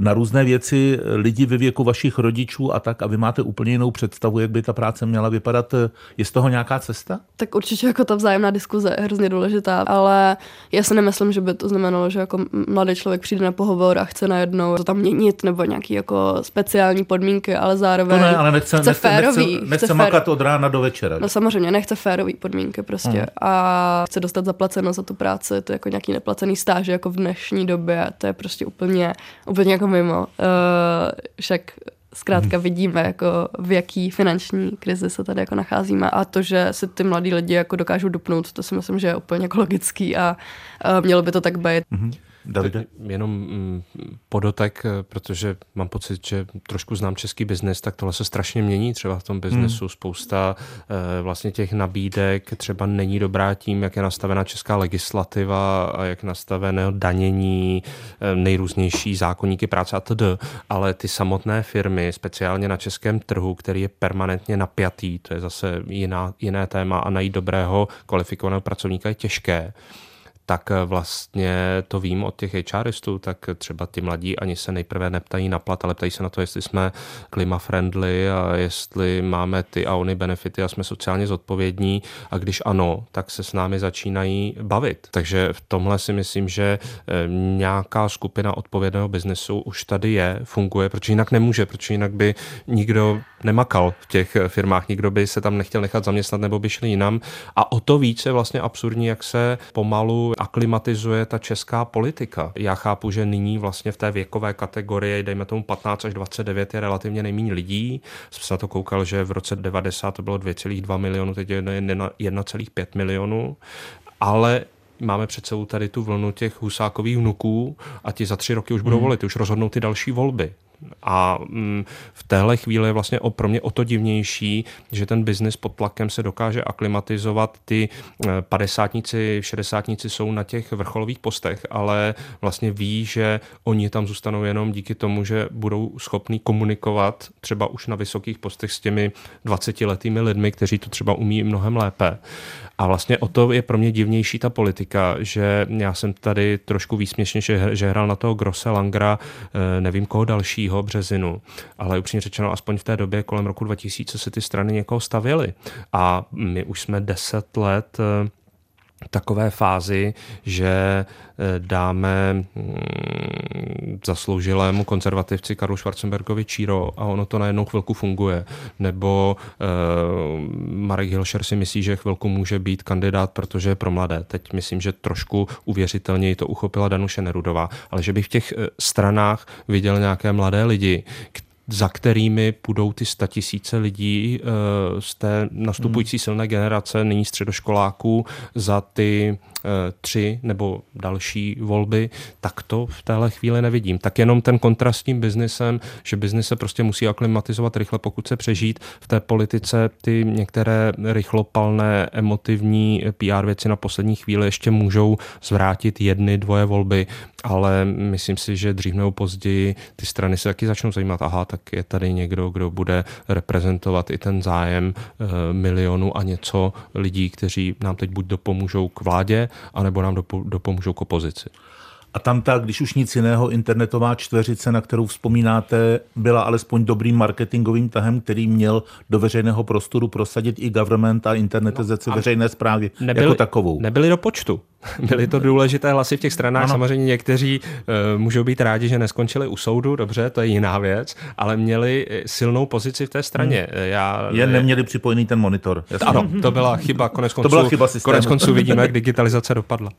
na různé věci lidi ve věku vašich rodičů a tak a vy máte úplně jinou představu, jak by ta práce měla vypadat. Je z toho nějaká cesta? Tak určitě jako ta vzájemná diskuze je hrozně důležitá, ale já si nemyslím, že by to znamenalo, že jako mladý člověk přijde na pohovor a chce najednou to tam měnit nebo nějaký jako speciální podmínky, ale zároveň to ne, ale nechce, chce nechce, férový. Nechce, nechce makat od rána do večera. No samozřejmě, nechce férový podmínky prostě hmm. a chce dostat zaplaceno za tu práci, to je jako nějaký neplacený stáž jako v dnešní době, to je prostě úplně, úplně jako mimo. Uh, však zkrátka hmm. vidíme, jako v jaký finanční krizi se tady jako nacházíme a to, že si ty mladí lidi jako dokážou dupnout, to si myslím, že je úplně jako logický a uh, mělo by to tak být. Hmm. Davide? Jenom mm, podotek, eh, protože mám pocit, že trošku znám český biznes, tak tohle se strašně mění třeba v tom biznesu. Hmm. Spousta e, vlastně těch nabídek třeba není dobrá tím, jak je nastavená česká legislativa a jak nastavené danění, e, nejrůznější zákonníky práce a td. Ale ty samotné firmy, speciálně na českém trhu, který je permanentně napjatý, to je zase jiná, jiné téma a najít dobrého kvalifikovaného pracovníka je těžké tak eh, vlastně to vím od těch HRistů, tak třeba ti mladí ani se nejprve neptají na plat, ale ptají se na to, jestli jsme klima friendly a jestli máme ty a ony benefity a jsme sociálně zodpovědní a když ano, tak se s námi začínají bavit. Takže v tomhle si myslím, že eh, nějaká skupina odpovědného biznesu už tady je, funguje, protože jinak nemůže, protože jinak by nikdo nemakal v těch firmách, nikdo by se tam nechtěl nechat zaměstnat nebo by šli jinam. A o to více vlastně absurdní, jak se pomalu aklimatizuje ta česká politika. Já chápu, že nyní vlastně v té věkové kategorii, dejme tomu 15 až 29, je relativně nejméně lidí. Jsem se na to koukal, že v roce 90 to bylo 2,2 milionu, teď je 1,5 milionu. Ale máme před sebou tady tu vlnu těch husákových vnuků a ti za tři roky už budou hmm. volit, už rozhodnou ty další volby. A mm, v téhle chvíli je vlastně pro mě o to divnější, že ten biznis pod tlakem se dokáže aklimatizovat. Ty eh, padesátníci, šedesátníci jsou na těch vrcholových postech, ale vlastně ví, že oni tam zůstanou jenom díky tomu, že budou schopní komunikovat třeba už na vysokých postech s těmi 20-letými lidmi, kteří to třeba umí mnohem lépe. A vlastně o to je pro mě divnější ta politika, že já jsem tady trošku výsměšně, že, že hrál na toho Grosse Langra, eh, nevím koho dalšího, Březinu, ale upřímně řečeno, aspoň v té době kolem roku 2000 se ty strany někoho stavěly. A my už jsme deset let eh, takové fázi, že eh, dáme mm, zasloužilému konzervativci Karlu Schwarzenbergovi Číro a ono to na jednou chvilku funguje. Nebo uh, Marek Hilšer si myslí, že chvilku může být kandidát, protože je pro mladé. Teď myslím, že trošku uvěřitelněji to uchopila Danuše Nerudová, ale že bych v těch stranách viděl nějaké mladé lidi, za kterými půjdou ty statisíce lidí uh, z té nastupující hmm. silné generace, nyní středoškoláků, za ty tři nebo další volby, tak to v téhle chvíli nevidím. Tak jenom ten kontrast s tím biznesem, že biznis se prostě musí aklimatizovat rychle, pokud se přežít. V té politice ty některé rychlopalné emotivní PR věci na poslední chvíli ještě můžou zvrátit jedny, dvoje volby, ale myslím si, že dřív nebo později ty strany se taky začnou zajímat, aha, tak je tady někdo, kdo bude reprezentovat i ten zájem e, milionu a něco lidí, kteří nám teď buď dopomůžou k vládě, anebo nám dopomůžou k opozici. A tam ta, když už nic jiného, internetová čtveřice, na kterou vzpomínáte, byla alespoň dobrým marketingovým tahem, který měl do veřejného prostoru prosadit i government a internetizaci no, veřejné zprávy nebyli, jako takovou. Nebyli do počtu. Byly to důležité hlasy v těch stranách. Ano. Samozřejmě někteří uh, můžou být rádi, že neskončili u soudu, dobře, to je jiná věc, ale měli eh, silnou pozici v té straně. Hmm. Já, Jen neměli připojený ten monitor. Jasný. Ano, to byla chyba. Konec konců, to byla chyba konec konců vidíme, jak digitalizace dopadla.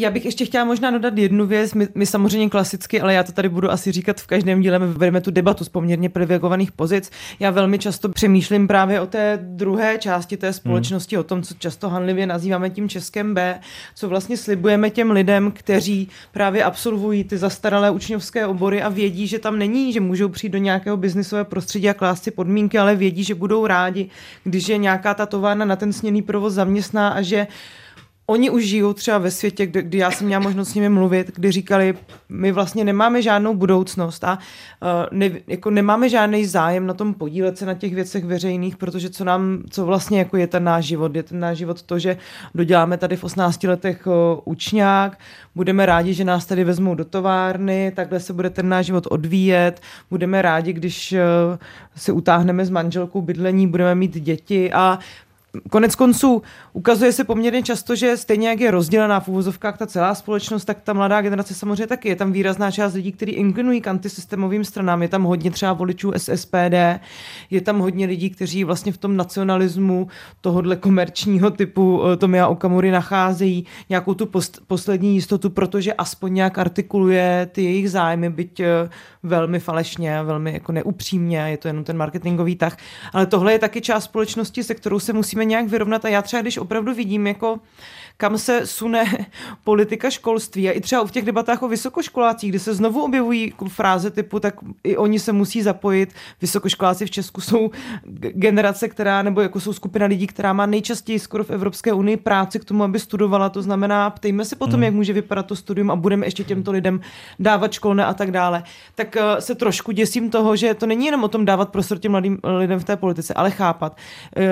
Já bych ještě chtěla možná dodat jednu věc. My, my samozřejmě klasicky, ale já to tady budu asi říkat v každém díle, my vedeme tu debatu z poměrně privilegovaných pozic. Já velmi často přemýšlím právě o té druhé části té společnosti, hmm. o tom, co často hanlivě nazýváme tím českém B, co vlastně slibujeme těm lidem, kteří právě absolvují ty zastaralé učňovské obory a vědí, že tam není, že můžou přijít do nějakého biznisového prostředí a klást si podmínky, ale vědí, že budou rádi, když je nějaká ta továrna na ten sněný provoz zaměstná a že oni už žijou třeba ve světě, kdy, kdy já jsem měla možnost s nimi mluvit, kdy říkali, my vlastně nemáme žádnou budoucnost a uh, ne, jako nemáme žádný zájem na tom podílet se na těch věcech veřejných, protože co nám, co vlastně jako je ten náš život, je ten náš život to, že doděláme tady v 18 letech uh, učňák, budeme rádi, že nás tady vezmou do továrny, takhle se bude ten náš život odvíjet, budeme rádi, když uh, si utáhneme s manželkou bydlení, budeme mít děti a Konec konců ukazuje se poměrně často, že stejně jak je rozdělená v úvozovkách ta celá společnost, tak ta mladá generace samozřejmě taky. Je tam výrazná část lidí, kteří inklinují k antisystémovým stranám. Je tam hodně třeba voličů SSPD, je tam hodně lidí, kteří vlastně v tom nacionalismu tohohle komerčního typu eh, Tomia Okamury nacházejí nějakou tu post, poslední jistotu, protože aspoň nějak artikuluje ty jejich zájmy, byť eh, velmi falešně, velmi jako neupřímně, je to jenom ten marketingový tah. Ale tohle je taky část společnosti, se kterou se musíme nějak vyrovnat a já třeba, když opravdu vidím jako kam se sune politika školství a i třeba v těch debatách o vysokoškolácích, kde se znovu objevují fráze typu, tak i oni se musí zapojit. Vysokoškoláci v Česku jsou generace, která, nebo jako jsou skupina lidí, která má nejčastěji skoro v Evropské unii práci k tomu, aby studovala. To znamená, ptejme se potom, hmm. jak může vypadat to studium a budeme ještě těmto lidem dávat školné a tak dále. Tak uh, se trošku děsím toho, že to není jenom o tom dávat prostor těm mladým lidem v té politice, ale chápat,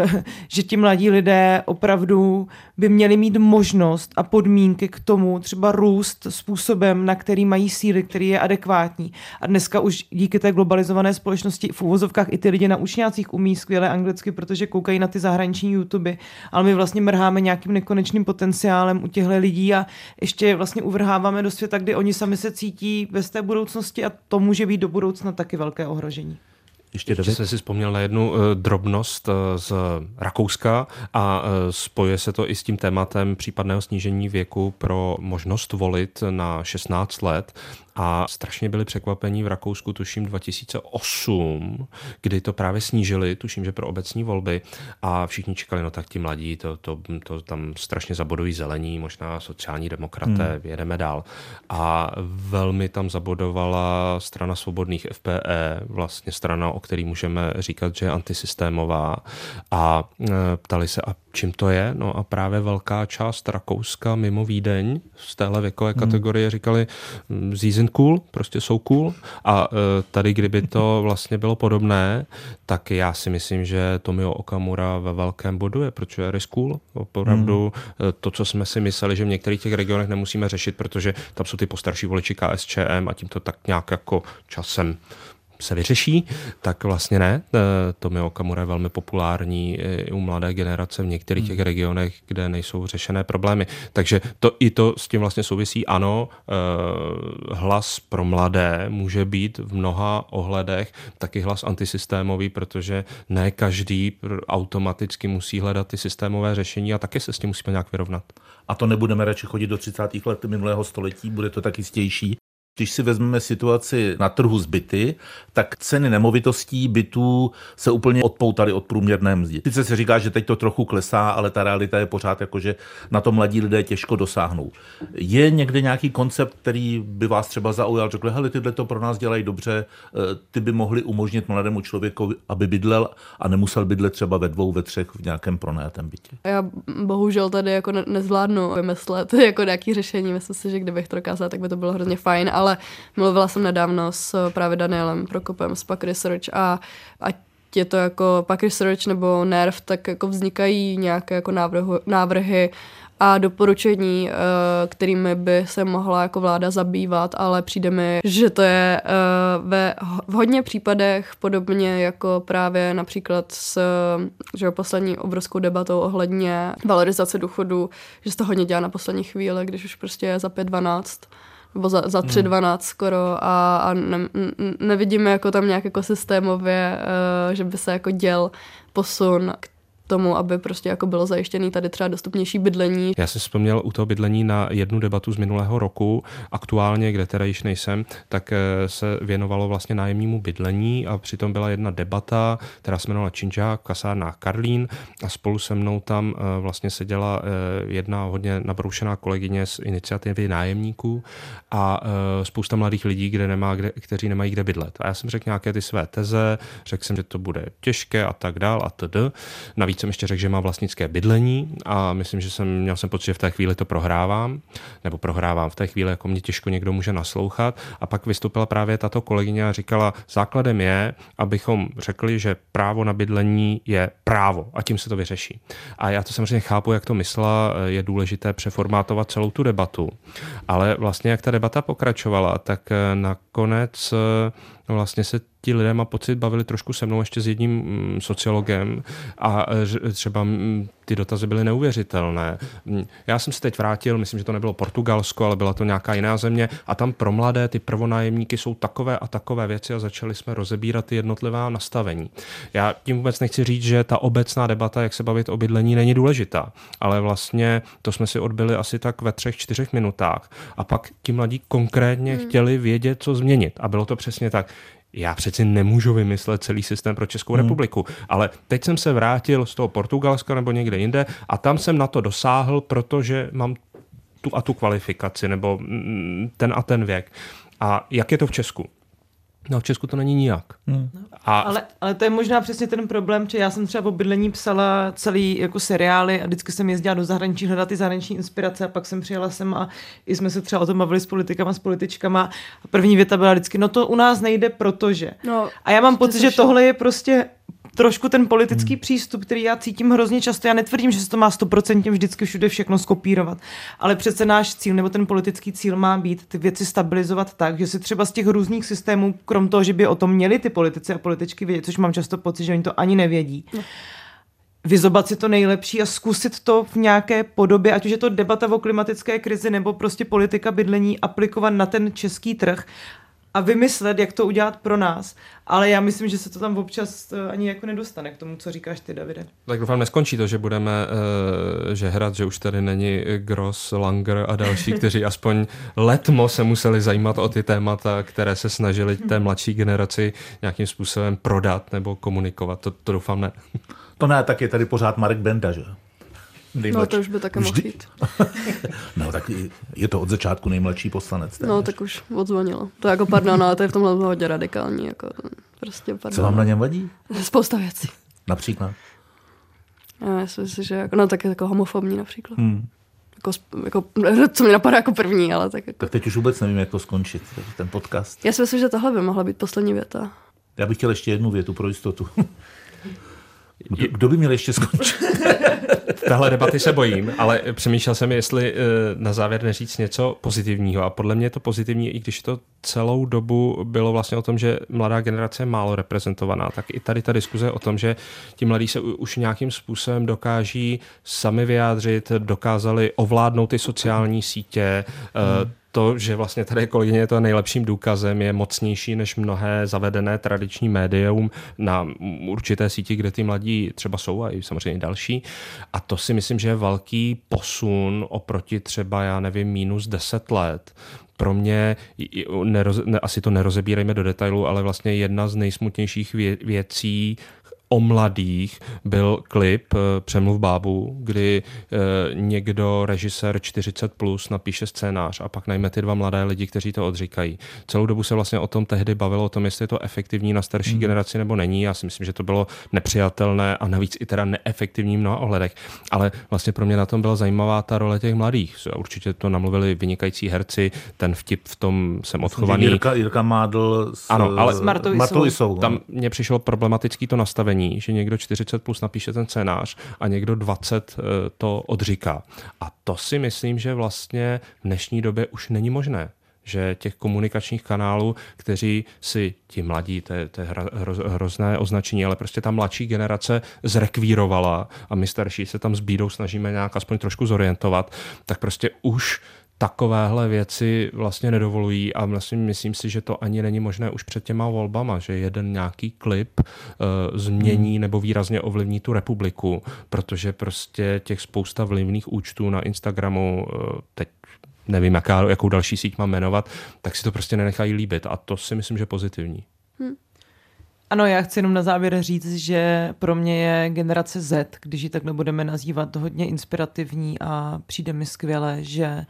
uh, že ti mladí lidé opravdu by měli mít možnost a podmínky k tomu třeba růst způsobem, na který mají síly, který je adekvátní. A dneska už díky té globalizované společnosti v úvozovkách i ty lidi na učňácích umí skvěle anglicky, protože koukají na ty zahraniční YouTube, ale my vlastně mrháme nějakým nekonečným potenciálem u těchto lidí a ještě vlastně uvrháváme do světa, kdy oni sami se cítí bez té budoucnosti a to může být do budoucna taky velké ohrožení. Ještě, Ještě jsem si vzpomněl na jednu uh, drobnost uh, z Rakouska a uh, spojuje se to i s tím tématem případného snížení věku pro možnost volit na 16 let a strašně byli překvapení v Rakousku, tuším 2008, kdy to právě snížili, tuším, že pro obecní volby a všichni čekali, no tak ti mladí, to, to, to tam strašně zabodují zelení, možná sociální demokraté, hmm. jedeme dál. A velmi tam zabodovala strana svobodných FPE, vlastně strana, o který můžeme říkat, že je antisystémová a e, ptali se, a čím to je? No a právě velká část Rakouska mimo Vídeň z téhle věkové hmm. kategorie říkali, season hm, cool, prostě jsou cool a e, tady, kdyby to vlastně bylo podobné, tak já si myslím, že Tomio Okamura ve velkém bodu je, protože je cool. Opravdu hmm. to, co jsme si mysleli, že v některých těch regionech nemusíme řešit, protože tam jsou ty postarší voliči KSČM a tím to tak nějak jako časem se vyřeší, tak vlastně ne. E, Tomio Okamura je velmi populární i u mladé generace v některých hmm. těch regionech, kde nejsou řešené problémy. Takže to i to s tím vlastně souvisí. Ano, e, hlas pro mladé může být v mnoha ohledech taky hlas antisystémový, protože ne každý automaticky musí hledat ty systémové řešení a taky se s tím musíme nějak vyrovnat. A to nebudeme radši chodit do 30. let minulého století, bude to tak jistější. Když si vezmeme situaci na trhu s byty, tak ceny nemovitostí bytů se úplně odpoutaly od průměrné mzdy. Sice se říká, že teď to trochu klesá, ale ta realita je pořád jako, že na to mladí lidé těžko dosáhnou. Je někde nějaký koncept, který by vás třeba zaujal, řekl, hele, tyhle to pro nás dělají dobře, eh, ty by mohli umožnit mladému člověku, aby bydlel a nemusel bydlet třeba ve dvou, ve třech v nějakém pronajatém bytě. Já bohužel tady jako nezvládnu vymyslet jako nějaký řešení. Myslím si, že kdybych to dokázala, tak by to bylo hrozně fajn, ale ale mluvila jsem nedávno s právě Danielem Prokopem z Pack Research a, a je to jako Pack Research nebo NERV, tak jako vznikají nějaké jako návrhu, návrhy a doporučení, eh, kterými by se mohla jako vláda zabývat, ale přijde mi, že to je eh, ve v hodně případech podobně jako právě například s že poslední obrovskou debatou ohledně valorizace důchodu, že se to hodně dělá na poslední chvíli, když už prostě je za 5-12 nebo za, za 3.12 hmm. skoro a, a ne, nevidíme jako tam nějak jako systémově, uh, že by se jako děl posun k tomu, aby prostě jako bylo zajištěný tady třeba dostupnější bydlení. Já jsem vzpomněl u toho bydlení na jednu debatu z minulého roku. Aktuálně, kde teda již nejsem, tak eh, se věnovalo vlastně nájemnímu bydlení a přitom byla jedna debata, která se jmenovala Činžák, kasárna Karlín a spolu se mnou tam eh, vlastně seděla eh, jedna hodně nabroušená kolegyně z iniciativy nájemníků a spousta mladých lidí, kde nemá, kde, kteří nemají kde bydlet. A já jsem řekl nějaké ty své teze, řekl jsem, že to bude těžké a tak dál a td. Navíc navíc jsem ještě řekl, že má vlastnické bydlení a myslím, že jsem měl jsem pocit, že v té chvíli to prohrávám, nebo prohrávám v té chvíli, jako mě těžko někdo může naslouchat. A pak vystoupila právě tato kolegyně a říkala, základem je, abychom řekli, že právo na bydlení je právo a tím se to vyřeší. A já to samozřejmě chápu, jak to myslela, je důležité přeformátovat celou tu debatu. Ale vlastně, jak ta debata pokračovala, tak nakonec vlastně se ti lidé, má pocit, bavili trošku se mnou ještě s jedním mm, sociologem a e, třeba mm, ty dotazy byly neuvěřitelné. Mm, já jsem se teď vrátil, myslím, že to nebylo Portugalsko, ale byla to nějaká jiná země a tam pro mladé ty prvonájemníky jsou takové a takové věci a začali jsme rozebírat ty jednotlivá nastavení. Já tím vůbec nechci říct, že ta obecná debata, jak se bavit o bydlení, není důležitá, ale vlastně to jsme si odbyli asi tak ve třech, čtyřech minutách a pak ti mladí konkrétně hmm. chtěli vědět, co změnit a bylo to přesně tak já přeci nemůžu vymyslet celý systém pro Českou hmm. republiku. Ale teď jsem se vrátil z toho Portugalska nebo někde jinde a tam jsem na to dosáhl, protože mám tu a tu kvalifikaci nebo mm, ten a ten věk. A jak je to v Česku? No v Česku to není nijak. Hmm. A... Ale, ale to je možná přesně ten problém, že já jsem třeba o bydlení psala celý jako seriály a vždycky jsem jezdila do zahraničí hledat ty zahraniční inspirace a pak jsem přijela sem a i jsme se třeba o tom bavili s politikama, s političkama a první věta byla vždycky, no to u nás nejde, protože. No, a já mám pocit, že tohle je prostě trošku ten politický hmm. přístup, který já cítím hrozně často. Já netvrdím, že se to má stoprocentně vždycky všude všechno skopírovat, ale přece náš cíl nebo ten politický cíl má být ty věci stabilizovat tak, že si třeba z těch různých systémů, krom toho, že by o tom měli ty politici a političky vědět, což mám často pocit, že oni to ani nevědí, no vyzobat si to nejlepší a zkusit to v nějaké podobě, ať už je to debata o klimatické krizi nebo prostě politika bydlení, aplikovat na ten český trh a vymyslet, jak to udělat pro nás. Ale já myslím, že se to tam občas eh, ani jako nedostane k tomu, co říkáš ty, Davide. Tak doufám, neskončí to, že budeme uh, žehrat, že už tady není Gross, Langer a další, kteří aspoň letmo se museli zajímat o ty témata, které se snažili té mladší generaci nějakým způsobem prodat nebo komunikovat. To, to doufám ne. To ne, tak je tady pořád Marek Benda, že? Nejmladší. No to už by také mohl jít. no tak je to od začátku nejmladší poslanec. Téměř. No tak už odzvonilo. To jako pardon, ale to je v tomhle hodně radikální. Jako, prostě pardon. Co vám na něm vadí? Spousta věcí. Například? Já myslím si, že jako, no tak je jako homofobní například. Hmm. Jako, jako, co mi napadá jako první, ale tak jako... Tak teď už vůbec nevím, jak to skončit, ten podcast. Já si myslím, že tohle by mohla být poslední věta. Já bych chtěl ještě jednu větu pro jistotu. Kdo, kdo by měl ještě skončit? Tahle debaty se bojím, ale přemýšlel jsem, jestli eh, na závěr neříct něco pozitivního. A podle mě je to pozitivní, i když to celou dobu bylo vlastně o tom, že mladá generace je málo reprezentovaná, tak i tady ta diskuze o tom, že ti mladí se už nějakým způsobem dokáží sami vyjádřit, dokázali ovládnout ty sociální sítě, hmm to, že vlastně tady kolegyně je to nejlepším důkazem, je mocnější než mnohé zavedené tradiční médium na určité síti, kde ty mladí třeba jsou a i samozřejmě další. A to si myslím, že je velký posun oproti třeba, já nevím, minus 10 let, pro mě, neroz, ne, asi to nerozebírejme do detailu, ale vlastně jedna z nejsmutnějších vě, věcí, o mladých byl klip eh, Přemluv bábu, kdy eh, někdo, režisér 40 plus, napíše scénář a pak najme ty dva mladé lidi, kteří to odříkají. Celou dobu se vlastně o tom tehdy bavilo, o tom, jestli je to efektivní na starší hmm. generaci nebo není. Já si myslím, že to bylo nepřijatelné a navíc i teda neefektivní v mnoha ohledech. Ale vlastně pro mě na tom byla zajímavá ta role těch mladých. Určitě to namluvili vynikající herci, ten vtip v tom jsem odchovaný. Jirka, Jirka Mádl s, ano, ale s Martovisou. Tam mně přišlo problematický to nastavení nastavení, že někdo 40 plus napíše ten scénář a někdo 20 eh, to odříká. A to si myslím, že vlastně v dnešní době už není možné že těch komunikačních kanálů, kteří si ti mladí, to je, to je hro, hrozné označení, ale prostě ta mladší generace zrekvírovala a my starší se tam s bídou snažíme nějak aspoň trošku zorientovat, tak prostě už takovéhle věci vlastně nedovolují a vlastně myslím si, že to ani není možné už před těma volbama, že jeden nějaký klip uh, změní hmm. nebo výrazně ovlivní tu republiku, protože prostě těch spousta vlivných účtů na Instagramu uh, teď nevím, jaká, jakou další síť mám jmenovat, tak si to prostě nenechají líbit a to si myslím, že je pozitivní. Hmm. Ano, já chci jenom na závěr říct, že pro mě je generace Z, když ji tak nebudeme nazývat, hodně inspirativní a přijde mi skvěle, že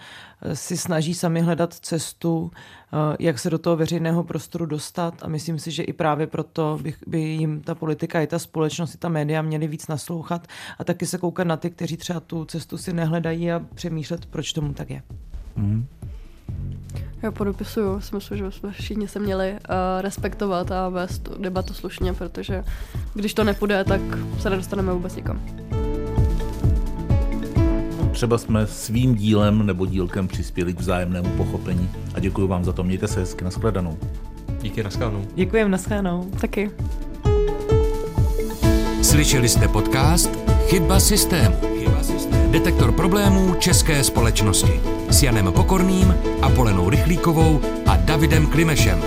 si snaží sami hledat cestu, eh, jak se do toho veřejného prostoru dostat a myslím si, že i právě proto by, by jim ta politika i ta společnost i ta média měly víc naslouchat a taky se koukat na ty, kteří třeba tu cestu si nehledají a přemýšlet, proč tomu tak je. Mm. Já podopisuju, si myslím, že jsme všichni se měli uh, respektovat a vést tu debatu slušně, protože když to nepůjde, tak se nedostaneme vůbec nikam. Třeba jsme svým dílem nebo dílkem přispěli k vzájemnému pochopení a děkuji vám za to. Mějte se hezky, nashledanou. Díky, nashledanou. Děkujem, nashledanou. Taky. Slyšeli jste podcast Chyba systému. Chyba systému. Detektor problémů české společnosti s Janem Pokorným, Apolenou Rychlíkovou a Davidem Klimešem.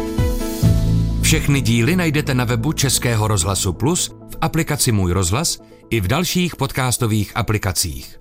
Všechny díly najdete na webu Českého rozhlasu Plus, v aplikaci Můj rozhlas i v dalších podcastových aplikacích.